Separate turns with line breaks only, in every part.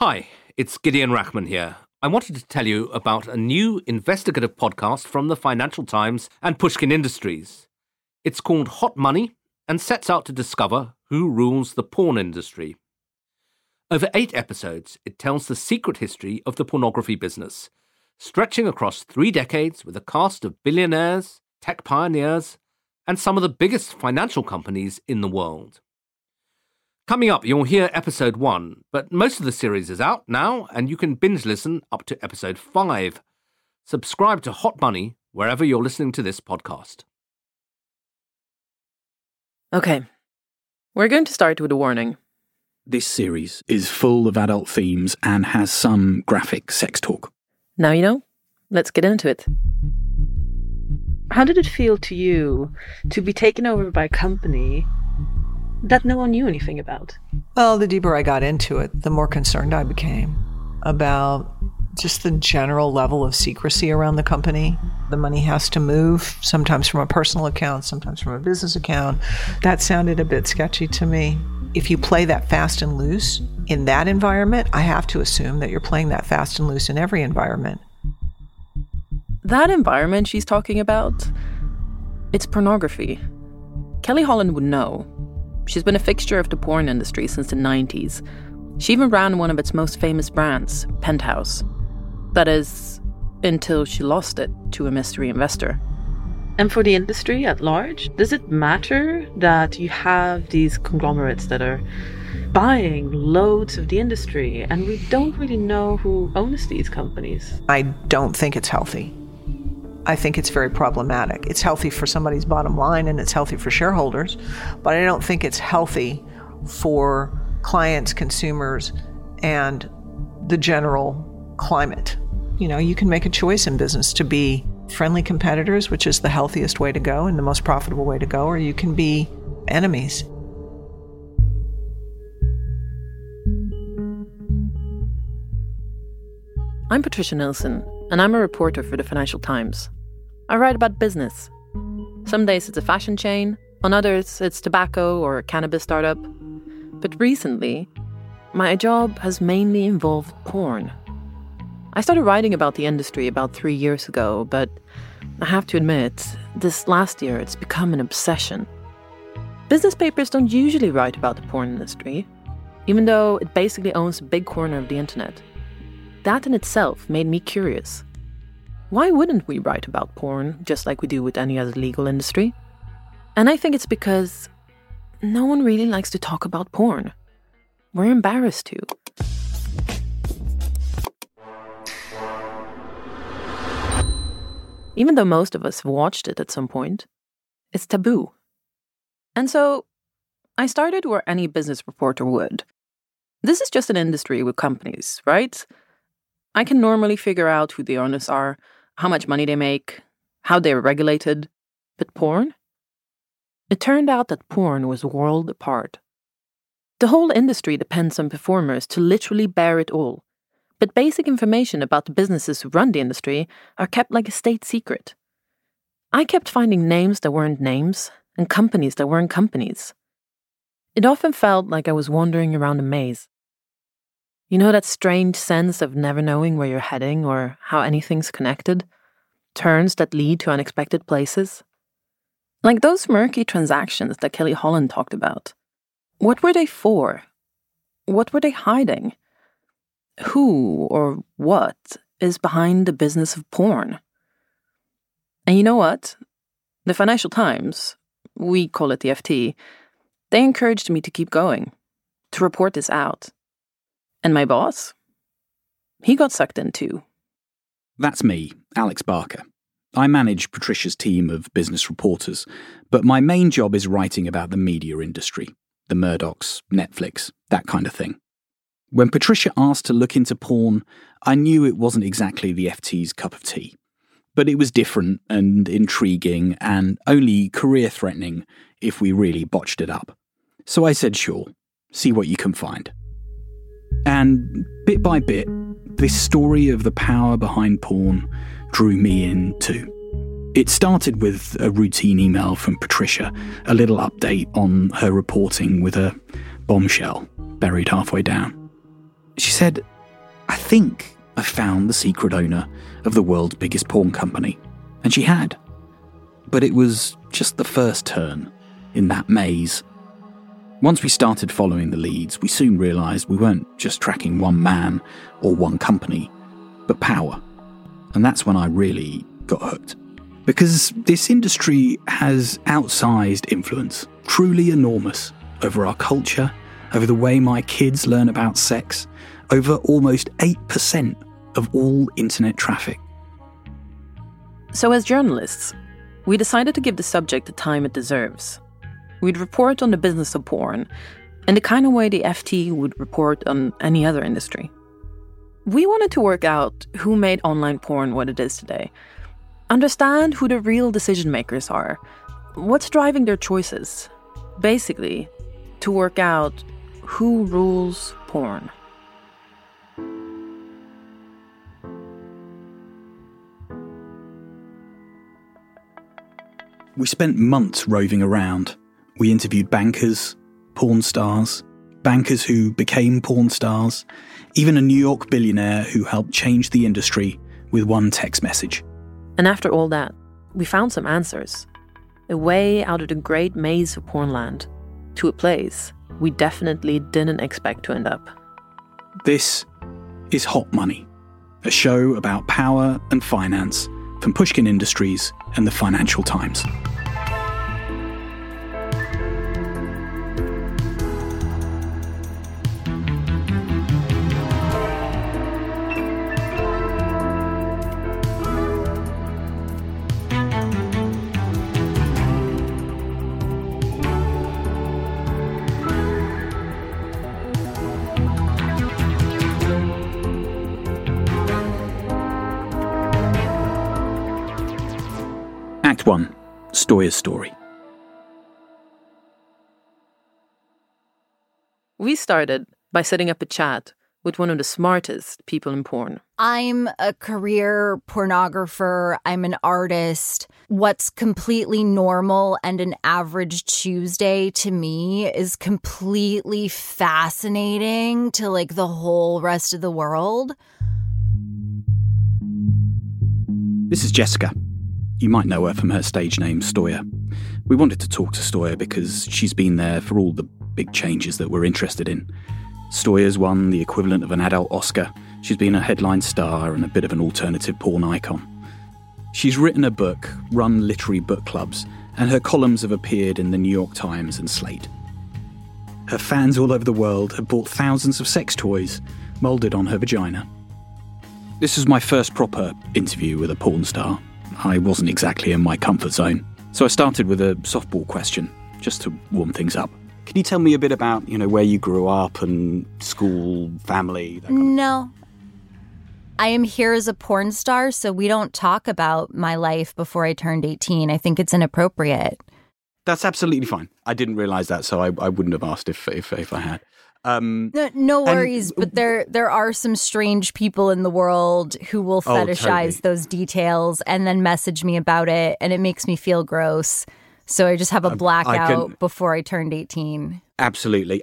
Hi, it's Gideon Rachman here. I wanted to tell you about a new investigative podcast from the Financial Times and Pushkin Industries. It's called Hot Money and sets out to discover who rules the porn industry. Over eight episodes, it tells the secret history of the pornography business, stretching across three decades with a cast of billionaires, tech pioneers, and some of the biggest financial companies in the world. Coming up, you'll hear episode one, but most of the series is out now, and you can binge listen up to episode five. Subscribe to Hot Money wherever you're listening to this podcast.
Okay, we're going to start with a warning.
This series is full of adult themes and has some graphic sex talk.
Now you know, let's get into it.
How did it feel to you to be taken over by a company that no one knew anything about?
Well, the deeper I got into it, the more concerned I became about just the general level of secrecy around the company. The money has to move, sometimes from a personal account, sometimes from a business account. That sounded a bit sketchy to me. If you play that fast and loose in that environment, I have to assume that you're playing that fast and loose in every environment.
That environment she's talking about, it's pornography. Kelly Holland would know. She's been a fixture of the porn industry since the 90s. She even ran one of its most famous brands, Penthouse. That is, until she lost it to a mystery investor.
And for the industry at large, does it matter that you have these conglomerates that are buying loads of the industry and we don't really know who owns these companies?
I don't think it's healthy. I think it's very problematic. It's healthy for somebody's bottom line and it's healthy for shareholders, but I don't think it's healthy for clients, consumers, and the general climate. You know, you can make a choice in business to be friendly competitors, which is the healthiest way to go and the most profitable way to go, or you can be enemies.
I'm Patricia Nilsson, and I'm a reporter for the Financial Times. I write about business. Some days it's a fashion chain, on others it's tobacco or a cannabis startup. But recently, my job has mainly involved porn. I started writing about the industry about three years ago, but I have to admit, this last year it's become an obsession. Business papers don't usually write about the porn industry, even though it basically owns a big corner of the internet. That in itself made me curious. Why wouldn't we write about porn just like we do with any other legal industry? And I think it's because no one really likes to talk about porn. We're embarrassed to. Even though most of us have watched it at some point, it's taboo. And so I started where any business reporter would. This is just an industry with companies, right? I can normally figure out who the owners are, how much money they make, how they're regulated. But porn? It turned out that porn was world apart. The whole industry depends on performers to literally bear it all. But basic information about the businesses who run the industry are kept like a state secret. I kept finding names that weren't names and companies that weren't companies. It often felt like I was wandering around a maze. You know that strange sense of never knowing where you're heading or how anything's connected? Turns that lead to unexpected places? Like those murky transactions that Kelly Holland talked about. What were they for? What were they hiding? Who or what is behind the business of porn? And you know what? The Financial Times, we call it the FT, they encouraged me to keep going, to report this out. And my boss? He got sucked in too.
That's me, Alex Barker. I manage Patricia's team of business reporters, but my main job is writing about the media industry. the Murdochs, Netflix, that kind of thing. When Patricia asked to look into porn, I knew it wasn't exactly the FT's cup of tea. But it was different and intriguing and only career threatening if we really botched it up. So I said, sure, see what you can find. And bit by bit, this story of the power behind porn drew me in too. It started with a routine email from Patricia, a little update on her reporting with a bombshell buried halfway down. She said, I think I found the secret owner of the world's biggest porn company. And she had. But it was just the first turn in that maze. Once we started following the leads, we soon realised we weren't just tracking one man or one company, but power. And that's when I really got hooked. Because this industry has outsized influence, truly enormous, over our culture, over the way my kids learn about sex, over almost 8% of all internet traffic.
So, as journalists, we decided to give the subject the time it deserves. We'd report on the business of porn in the kind of way the FT would report on any other industry. We wanted to work out who made online porn what it is today Understand who the real decision makers are, what's driving their choices. Basically, to work out who rules porn.
We spent months roving around. We interviewed bankers, porn stars, bankers who became porn stars, even a New York billionaire who helped change the industry with one text message.
And after all that, we found some answers. A way out of the great maze of Pornland to a place we definitely didn't expect to end up.
This is Hot Money, a show about power and finance from Pushkin Industries and the Financial Times. 1 Stoya's Story.
We started by setting up a chat with one of the smartest people in porn.
I'm a career pornographer. I'm an artist. What's completely normal and an average Tuesday to me is completely fascinating to like the whole rest of the world.
This is Jessica. You might know her from her stage name, Stoya. We wanted to talk to Stoya because she's been there for all the big changes that we're interested in. Stoya's won the equivalent of an adult Oscar. She's been a headline star and a bit of an alternative porn icon. She's written a book, run literary book clubs, and her columns have appeared in the New York Times and Slate. Her fans all over the world have bought thousands of sex toys moulded on her vagina. This is my first proper interview with a porn star. I wasn't exactly in my comfort zone. So I started with a softball question, just to warm things up. Can you tell me a bit about, you know, where you grew up and school, family? That kind of
No. I am here as a porn star, so we don't talk about my life before I turned 18. I think it's inappropriate.
That's absolutely fine. I didn't realize that, so I, I wouldn't have asked if, if, if I had. Um,
No, no
And-
worries, but there there are some strange people in the world who will
Oh,
fetishize
totally.
those details and then message me about it, and it makes me feel gross. So I just have a blackout
can-
before I turned 18.
absolutely.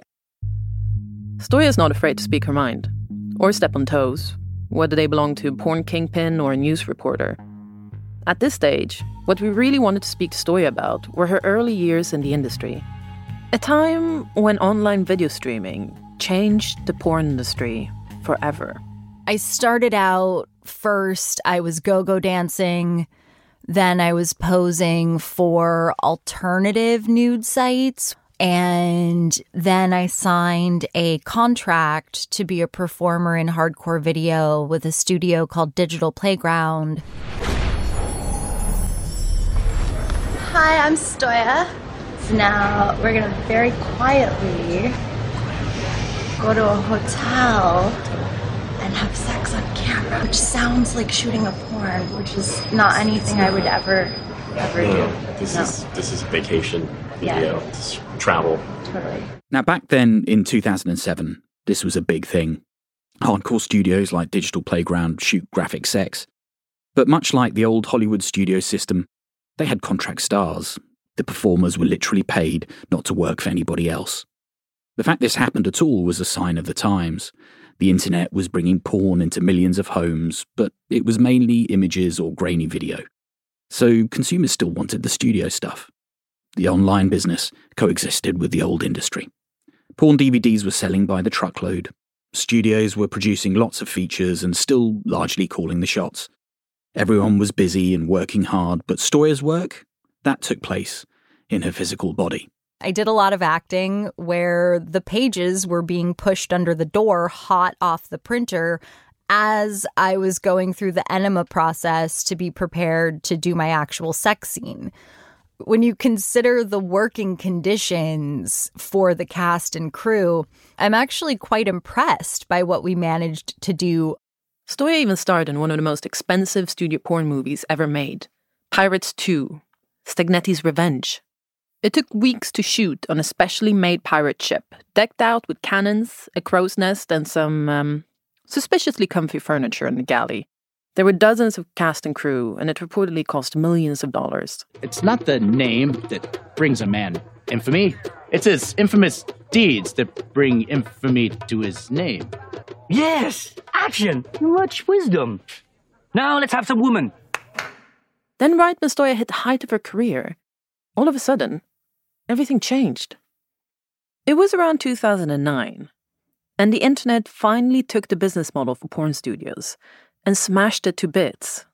Stoya's not afraid to speak her mind or step on toes, whether they belong to a porn kingpin or a news reporter. At this stage, what we really wanted to speak to Stoya about were her early years in the industry. A time when online video streaming changed the porn industry forever.
I started out first, I was go go dancing. Then I was posing for alternative nude sites. And then I signed a contract to be a performer in hardcore video with a studio called Digital Playground.
Hi, I'm Stoya So now we're gonna very quietly go to a hotel and have sex on camera, which sounds like shooting a porn, which is not anything I would ever, ever
No,
do.
this
No.
is this is vacation video. This is travel.
Totally.
Now, back then in 2007, this was a big thing. Hardcore studios like Digital Playground shoot graphic sex. But much like the old Hollywood studio system, they had contract stars. The performers were literally paid not to work for anybody else. The fact this happened at all was a sign of the times. The internet was bringing porn into millions of homes, but it was mainly images or grainy video. So consumers still wanted the studio stuff. The online business coexisted with the old industry. Porn DVDs were selling by the truckload. Studios were producing lots of features and still largely calling the shots. Everyone was busy and working hard, but Stoya's work, that took place in her physical body.
I did a lot of acting where the pages were being pushed under the door hot off the printer as I was going through the enema process to be prepared to do my actual sex scene. When you consider the working conditions for the cast and crew, I'm actually quite impressed by what we managed to do.
Stoya even starred in one of the most expensive studio porn movies ever made Pirates 2 Stagnetti's Revenge. It took weeks to shoot on a specially made pirate ship, decked out with cannons, a crow's nest, and some um, suspiciously comfy furniture in the galley. There were dozens of cast and crew, and it reportedly cost millions of dollars.
It's not the name that brings a man infamy. It's his infamous deeds that bring infamy to his name.
Yes! Action! Much wisdom. Now let's have some woman.
Then, right when Stoya hit the height of her career, all of a sudden, everything changed. It was around 2009, and the internet finally took the business model for porn studios and smashed it to bits.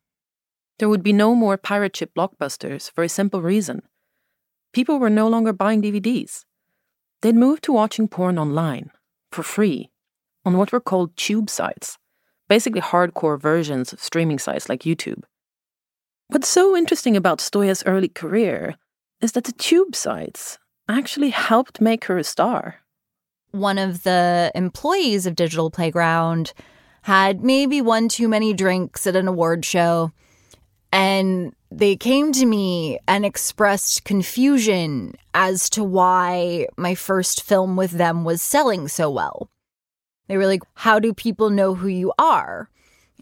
There would be no more pirate ship blockbusters for a simple reason. People were no longer buying DVDs. They'd moved to watching porn online, for free, on what were called tube sites, basically hardcore versions of streaming sites like YouTube. What's so interesting about Stoya's early career is that the tube sites actually helped make her a star.
One of the employees of Digital Playground had maybe one too many drinks at an award show, and they came to me and expressed confusion as to why my first film with them was selling so well. They were like, How do people know who you are?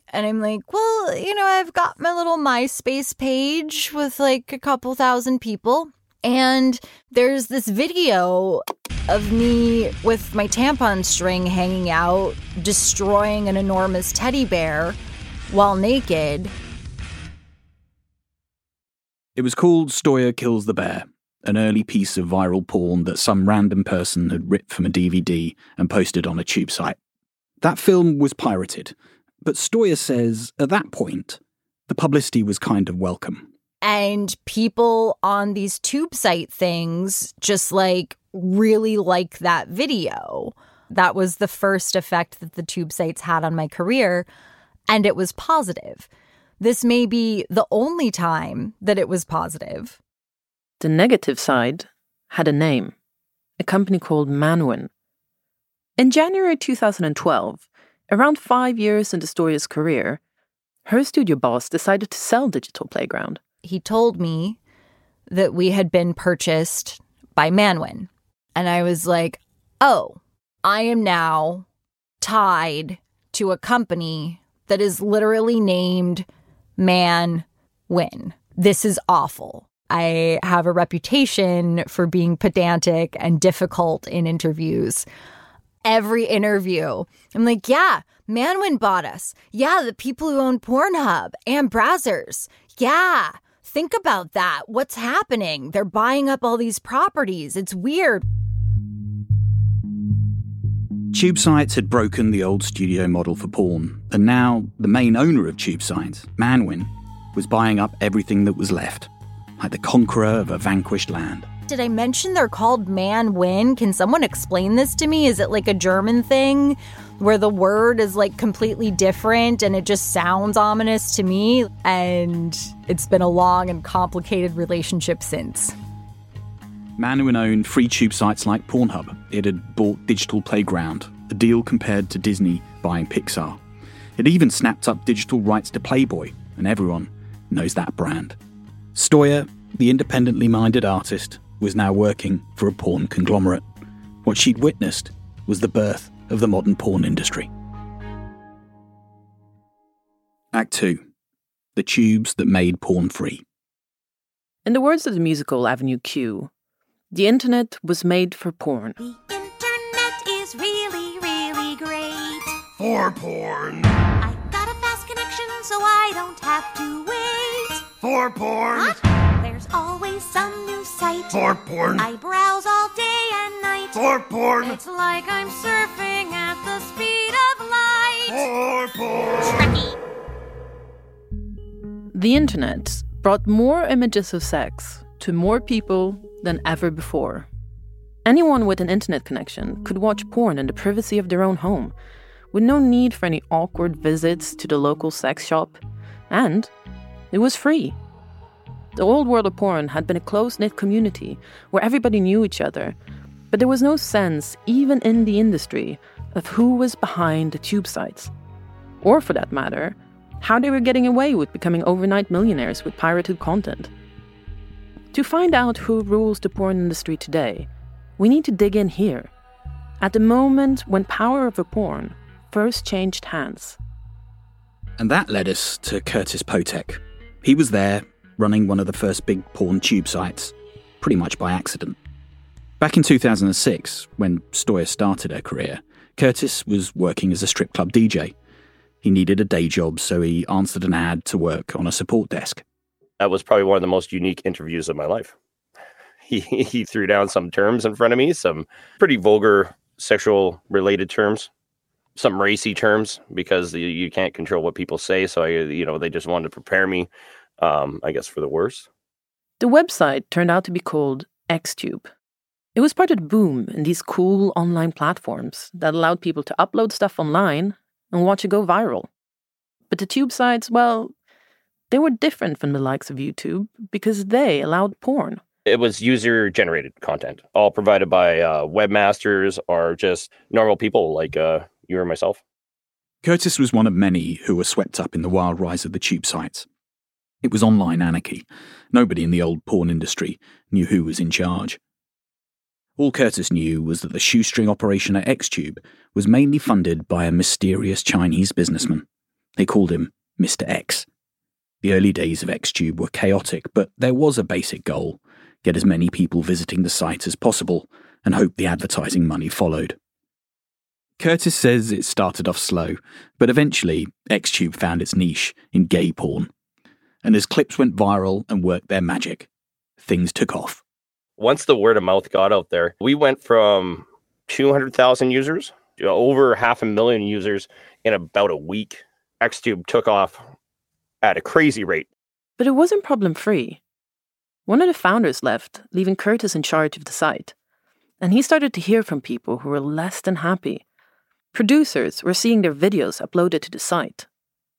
And I'm like, Well, you know, I've got my little MySpace page with like a couple thousand people. And there's this video of me with my tampon string hanging out, destroying an enormous teddy bear while naked.
It was called Stoya Kills the Bear, an early piece of viral porn that some random person had ripped from a DVD and posted on a tube site. That film was pirated, but Stoya says at that point, the publicity was kind of welcome.
And people on these tube site things just like really like that video. That was the first effect that the tube sites had on my career, and it was positive. This may be the only time that it was positive.
The negative side had a name a company called Manwin. In January 2012, around five years into Stoya's career, her studio boss decided to sell Digital Playground.
He told me that we had been purchased by Manwin. And I was like, oh, I am now tied to a company that is literally named Man Win. This is awful. I have a reputation for being pedantic and difficult in interviews. Every interview, I'm like, yeah, Manwin bought us. Yeah, the people who own Pornhub and Brazzers. Yeah, think about that. What's happening? They're buying up all these properties. It's weird.
Tube Sites had broken the old studio model for porn, and now the main owner of Tube Sites, Manwin, was buying up everything that was left, like the conqueror of a vanquished land.
Did I mention they're called Man Win? Can someone explain this to me? Is it like a German thing where the word is like completely different and it just sounds ominous to me? And it's been a long and complicated relationship since.
Manwin owned free tube sites like Pornhub. It had bought Digital Playground, a deal compared to Disney buying Pixar. It even snapped up digital rights to Playboy, and everyone knows that brand. Stoya, the independently minded artist, was now working for a porn conglomerate. What she'd witnessed was the birth of the modern porn industry. Act 2 The Tubes That Made Porn Free.
In the words of the musical Avenue Q, the internet was made for porn.
The Internet is really, really great.
For porn.
I got a fast connection so I don't have to wait.
For porn.
What? There's always some new site.
For porn.
I browse all day and night.
For porn.
It's like I'm surfing at the speed of light.
For porn.
The internet brought more images of sex to more people than ever before. Anyone with an internet connection could watch porn in the privacy of their own home, with no need for any awkward visits to the local sex shop, and it was free. The old world of porn had been a close knit community where everybody knew each other, but there was no sense, even in the industry, of who was behind the tube sites. Or, for that matter, how they were getting away with becoming overnight millionaires with pirated content. To find out who rules the porn industry today, we need to dig in here, at the moment when power over porn first changed hands.
And that led us to Curtis Potek. He was there, running one of the first big porn tube sites, pretty much by accident. Back in 2006, when Stoya started her career, Curtis was working as a strip club DJ. He needed a day job, so he answered an ad to work on a support desk.
That was probably one of the most unique interviews of my life. He, he threw down some terms in front of me, some pretty vulgar sexual related terms, some racy terms because you, can't control what people say. So I, you know, they just wanted to prepare me, um, I guess, for the worse.
The website turned out to be called XTube. It was part of the boom in these cool online platforms that allowed people to upload stuff online and watch it go viral. But the tube sites, well, they were different from the likes of YouTube because they allowed porn.
It was user generated content, all provided by uh, webmasters or just normal people like uh, you or myself.
Curtis was one of many who were swept up in the wild rise of the tube sites. It was online anarchy. Nobody in the old porn industry knew who was in charge. All Curtis knew was that the shoestring operation at Xtube was mainly funded by a mysterious Chinese businessman. They called him Mr. X. The early days of Xtube were chaotic, but there was a basic goal get as many people visiting the site as possible and hope the advertising money followed. Curtis says it started off slow, but eventually Xtube found its niche in gay porn. And as clips went viral and worked their magic, things took off.
Once the word of mouth got out there, we went from 200,000 users to over half a million users in about a week. Xtube took off at a crazy rate.
But it wasn't problem free. One of the founders left, leaving Curtis in charge of the site. And he started to hear from people who were less than happy. Producers were seeing their videos uploaded to the site,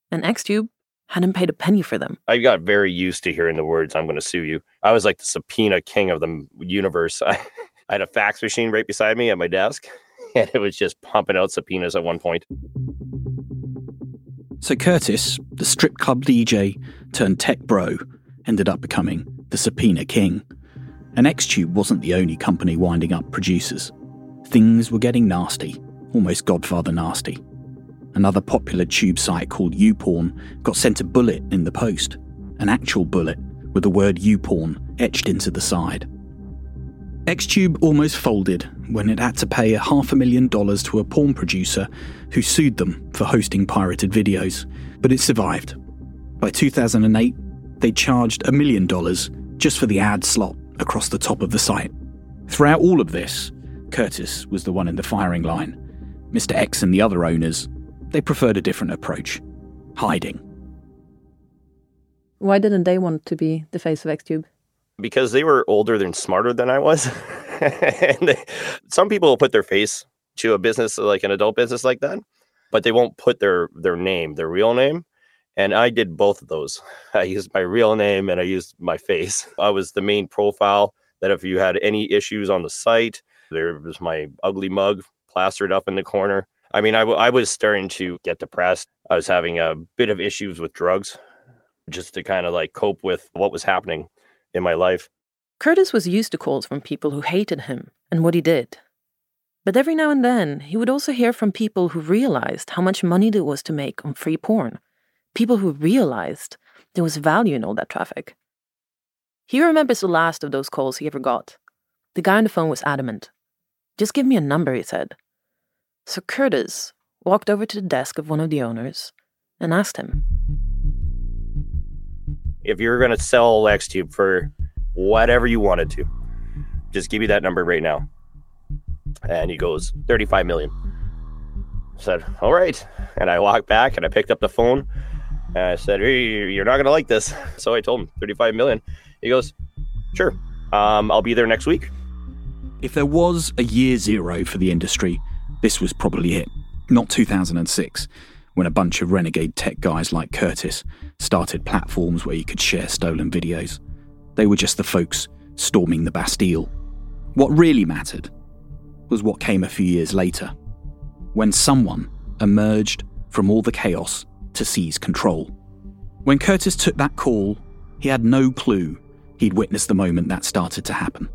and Xtube hadn't paid a penny for them.
I got very used to hearing the words, I'm going to sue you. I was like the subpoena king of the universe. I, I had a fax machine right beside me at my desk, and it was just pumping out subpoenas at one point.
So Curtis, the strip club DJ turned tech bro, ended up becoming the subpoena king. And Xtube wasn't the only company winding up producers. Things were getting nasty, almost Godfather nasty. Another popular tube site called YouPorn got sent a bullet in the post, an actual bullet with the word YouPorn etched into the side. Xtube almost folded when it had to pay a half a million dollars to a porn producer who sued them for hosting pirated videos, but it survived. By 2008, they charged a million dollars just for the ad slot across the top of the site. Throughout all of this, Curtis was the one in the firing line. Mr. X and the other owners, they preferred a different approach hiding.
Why didn't they want to be the face of Xtube?
Because they were older and smarter than I was. and they, some people will put their face to a business like an adult business like that, but they won't put their their name, their real name. And I did both of those. I used my real name and I used my face. I was the main profile that if you had any issues on the site, there was my ugly mug plastered up in the corner. I mean, I, was starting to get depressed. I was having a bit of issues with drugs just to kind of like cope with what was happening in my life.
Curtis was used to calls from people who hated him and what he did. But every now and then, he would also hear from people who realized how much money there was to make on free porn. People who realized there was value in all that traffic. He remembers the last of those calls he ever got. The guy on the phone was adamant. Just give me a number, he said. So Curtis walked over to the desk of one of the owners and asked him.
If you're going to sell XTube for whatever you wanted to, just give me that number right now. And he goes, 35 million. I said, all right. And I walked back and I picked up the phone and I said, hey, you're not going to like this. So I told him 35 million. He goes, sure. Um, I'll be there next week.
If there was a year zero for the industry, this was probably it. Not 2006, when a bunch of renegade tech guys like Curtis started platforms where you could share stolen videos. They were just the folks storming the Bastille. What really mattered was what came a few years later, when someone emerged from all the chaos to seize control. When Curtis took that call, he had no clue he'd witnessed the moment that started to happen.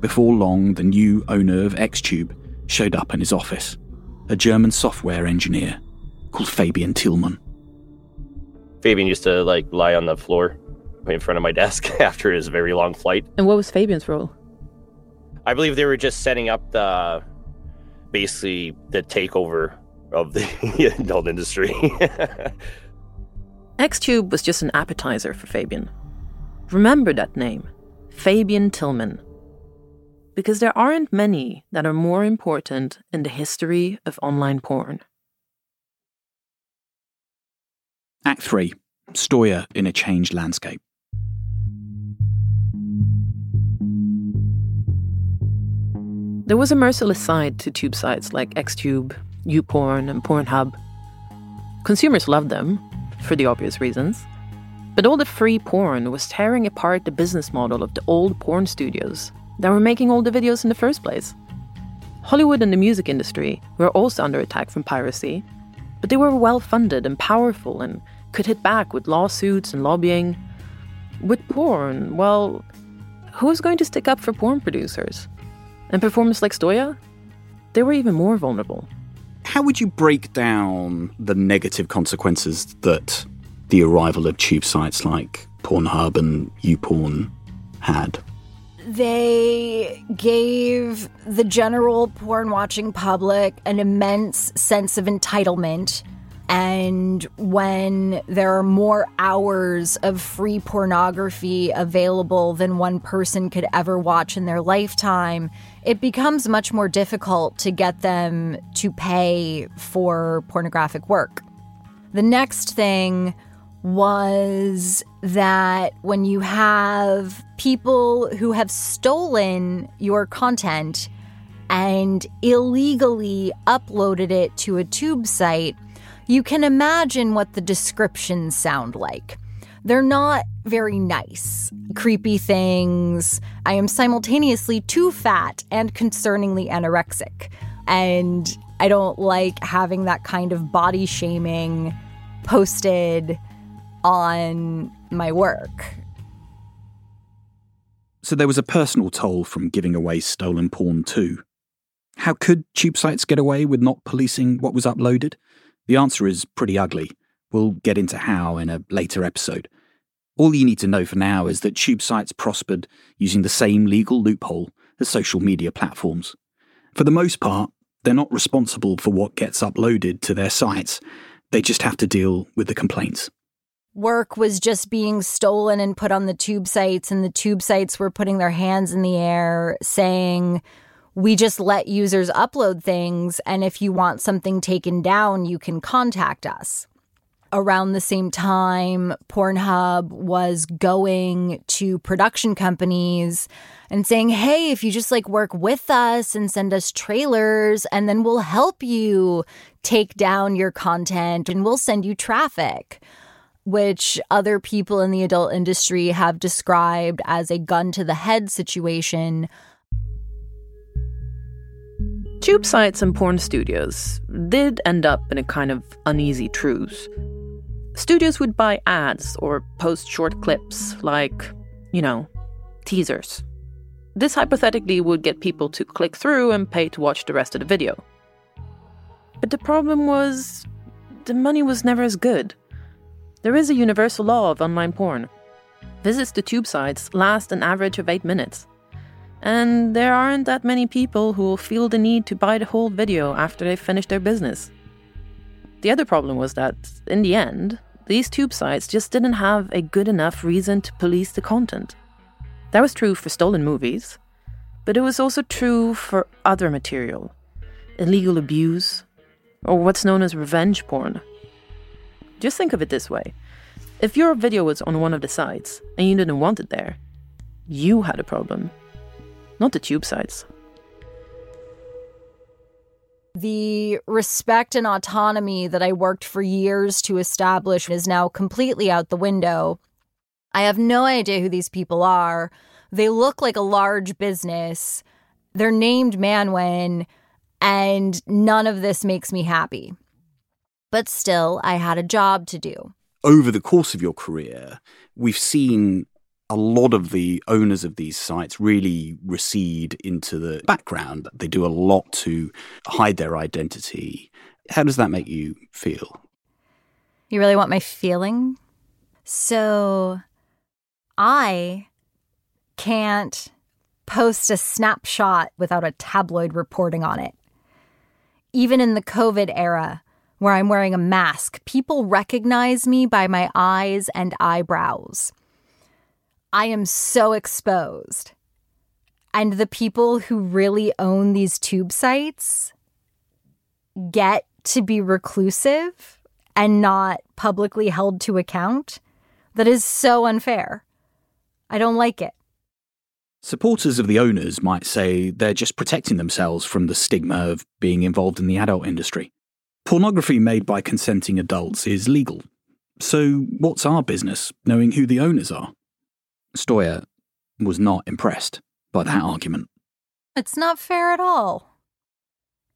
Before long, the new owner of Xtube showed up in his office, a German software engineer called Fabian Thylmann.
Fabian used to like lie on the floor in front of my desk after his very long flight.
And what was Fabian's role?
I believe they were just setting up the basically the takeover of the adult industry.
Xtube was just an appetizer for Fabian. Remember that name, Fabian Thylmann. Because there aren't many that are more important in the history of online porn.
Act 3 Stoya in a changed landscape.
There was a merciless side to tube sites like Xtube, YouPorn, and Pornhub. Consumers loved them, for the obvious reasons. But all the free porn was tearing apart the business model of the old porn studios that were making all the videos in the first place. Hollywood and the music industry were also under attack from piracy, but they were well funded and powerful and could hit back with lawsuits and lobbying. With porn, well, who's going to stick up for porn producers? And performers like Stoya? They were even more vulnerable.
How would you break down the negative consequences that the arrival of tube sites like Pornhub and YouPorn had?
They gave the general porn watching public an immense sense of entitlement. And when there are more hours of free pornography available than one person could ever watch in their lifetime, it becomes much more difficult to get them to pay for pornographic work. The next thing was that when you have people who have stolen your content and illegally uploaded it to a tube site, you can imagine what the descriptions sound like. They're not very nice. Creepy things. I am simultaneously too fat and concerningly anorexic. And I don't like having that kind of body shaming posted on my work.
So there was a personal toll from giving away stolen porn too. How could tube sites get away with not policing what was uploaded? The answer is pretty ugly. We'll get into how in a later episode. All you need to know for now is that tube sites prospered using the same legal loophole as social media platforms. For the most part, they're not responsible for what gets uploaded to their sites, they just have to deal with the complaints.
Work was just being stolen and put on the tube sites, and the tube sites were putting their hands in the air saying, we just let users upload things, and if you want something taken down, you can contact us. Around the same time, Pornhub was going to production companies and saying, hey, if you just like work with us and send us trailers, and then we'll help you take down your content and we'll send you traffic. Which other people in the adult industry have described as a gun to the head situation.
Tube sites and porn studios did end up in a kind of uneasy truce. Studios would buy ads or post short clips, like, you know, teasers. This hypothetically would get people to click through and pay to watch the rest of the video. But the problem was the money was never as good. There is a universal law of online porn. Visits to tube sites last an average of 8 minutes. And there aren't that many people who will feel the need to buy the whole video after they've finished their business. The other problem was that, in the end, these tube sites just didn't have a good enough reason to police the content. That was true for stolen movies, but it was also true for other material illegal abuse, or what's known as revenge porn. Just think of it this way if your video was on one of the sites and you didn't want it there, you had a problem, not the tube sites.
The respect and autonomy that I worked for years to establish is now completely out the window. I have no idea who these people are. They look like a large business. They're named Manwin, and none of this makes me happy. But still, I had a job to do.
Over the course of your career, we've seen a lot of the owners of these sites really recede into the background. They do a lot to hide their identity. How does that make you feel?
You really want my feeling? So, I can't post a snapshot without a tabloid reporting on it. Even in the COVID era, where I'm wearing a mask, people recognize me by my eyes and eyebrows. I am so exposed. And the people who really own these tube sites get to be reclusive and not publicly held to account. That is so unfair. I don't like it.
Supporters of the owners might say they're just protecting themselves from the stigma of being involved in the adult industry. Pornography made by consenting adults is legal. So, what's our business knowing who the owners are? Stoya was not impressed by that argument.
It's not fair at all.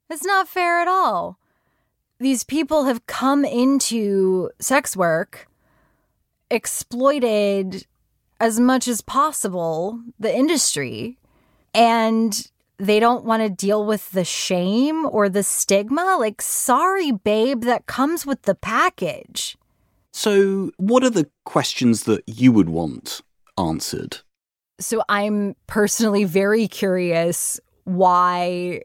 It's not fair at all. These people have come into sex work, exploited as much as possible the industry, and they don't want to deal with the shame or the stigma. Like, sorry, babe, that comes with the package.
So, what are the questions that you would want answered?
So, I'm personally very curious why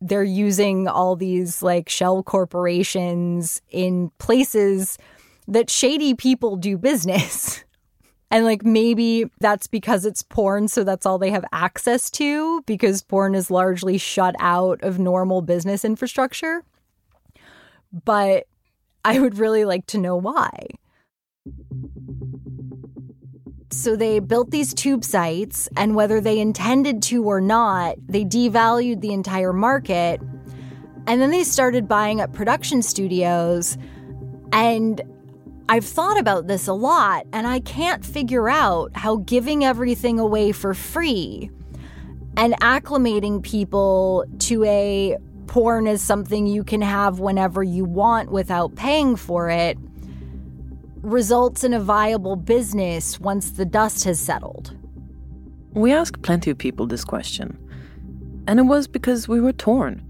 they're using all these like shell corporations in places that shady people do business. And like maybe that's because it's porn, so that's all they have access to because porn is largely shut out of normal business infrastructure. But I would really like to know why. So they built these tube sites, and whether they intended to or not, they devalued the entire market. And then they started buying up production studios. And I've thought about this a lot, and I can't figure out how giving everything away for free and acclimating people to a porn is something you can have whenever you want without paying for it results in a viable business once the dust has settled.
We asked plenty of people this question, and it was because we were torn.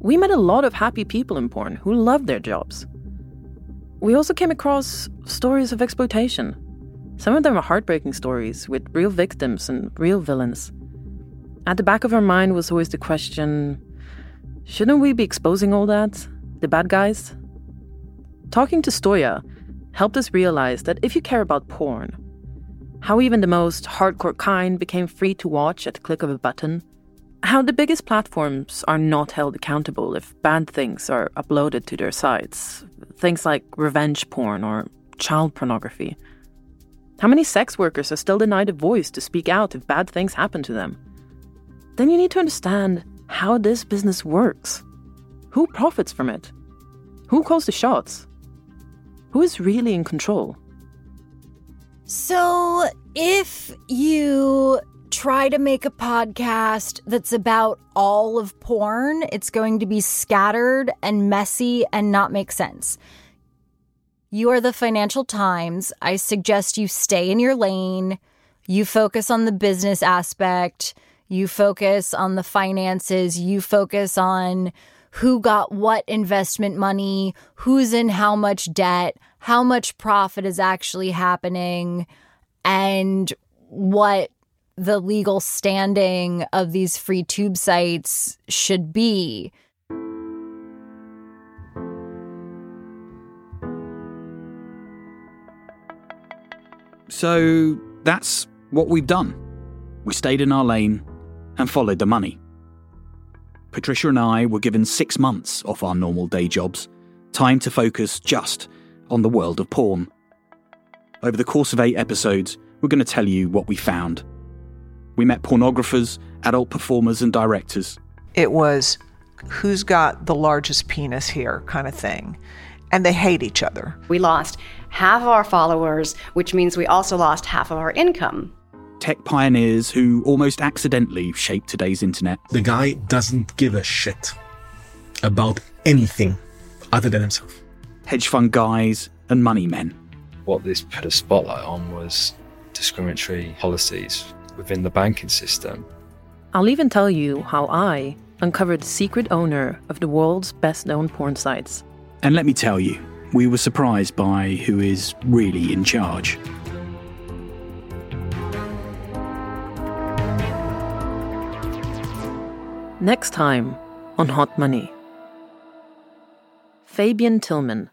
We met a lot of happy people in porn who loved their jobs. We also came across stories of exploitation. Some of them are heartbreaking stories with real victims and real villains. At the back of our mind was always the question shouldn't we be exposing all that? The bad guys? Talking to Stoya helped us realize that if you care about porn, how even the most hardcore kind became free to watch at the click of a button, how the biggest platforms are not held accountable if bad things are uploaded to their sites, things like revenge porn or child pornography. How many sex workers are still denied a voice to speak out if bad things happen to them? Then you need to understand how this business works. Who profits from it? Who calls the shots? Who is really in control?
So, if you try to make a podcast that's about all of porn, it's going to be scattered and messy and not make sense. You are the Financial Times. I suggest you stay in your lane. You focus on the business aspect. You focus on the finances. You focus on who got what investment money, who's in how much debt, how much profit is actually happening, and what the legal standing of these free tube sites should be.
So that's what we've done. We stayed in our lane and followed the money. Patricia and I were given six months off our normal day jobs, time to focus just on the world of porn. Over the course of eight episodes, we're going to tell you what we found. We met pornographers, adult performers, and directors.
It was who's got the largest penis here kind of thing. And they hate each other.
We lost half of our followers, which means we also lost half of our income.
Tech pioneers who almost accidentally shaped today's internet.
The guy doesn't give a shit about anything other than himself.
Hedge fund guys and money men.
What this put a spotlight on was discriminatory policies within the banking system.
I'll even tell you how I uncovered the secret owner of the world's best known porn sites.
And let me tell you, we were surprised by who is really in charge.
Next time on Hot Money. Fabian Thylmann,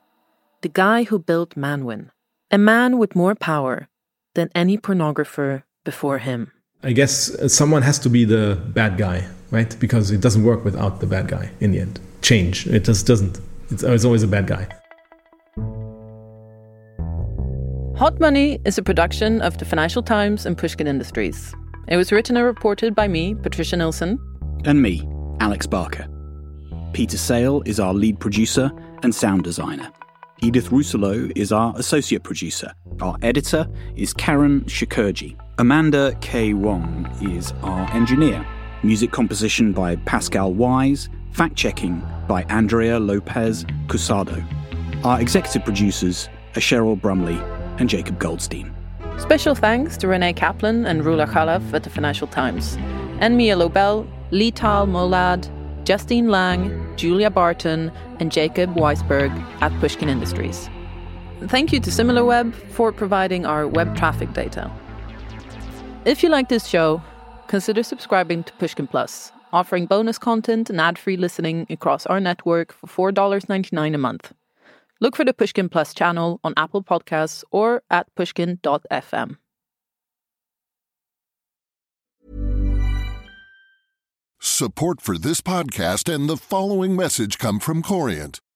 the guy who built Manwin, a man with more power than any pornographer before him.
I guess uh, someone has to be the bad guy, right? Because it doesn't work without the bad guy in the end. Change, it just doesn't. It's, it's always a bad guy.
Hot Money is a production of the Financial Times and Pushkin Industries. It was written and reported by me, Patricia Nilsson.
And me, Alex Barker. Peter Sale is our lead producer and sound designer. Edith Rousselot is our associate producer. Our editor is Karen Shakerdge. Amanda K. Wong is our engineer. Music composition by Pascal Wyse. Fact checking by Andrea Lopez Crusado. Our executive producers are Cheryl Brumley and Jacob Goldstein.
Special thanks to Renee Kaplan and Roula Khalaf at the Financial Times, and Mia Lobel, Lital Molad, Justine Lang, Julia Barton, and Jacob Weisberg at Pushkin Industries. Thank you to SimilarWeb for providing our web traffic data. If you like this show, consider subscribing to Pushkin Plus, offering bonus content and ad free listening across our network for $4.99 a month. Look for the Pushkin Plus channel on Apple Podcasts or at pushkin.fm.
Support for this podcast and the following message come from Corient.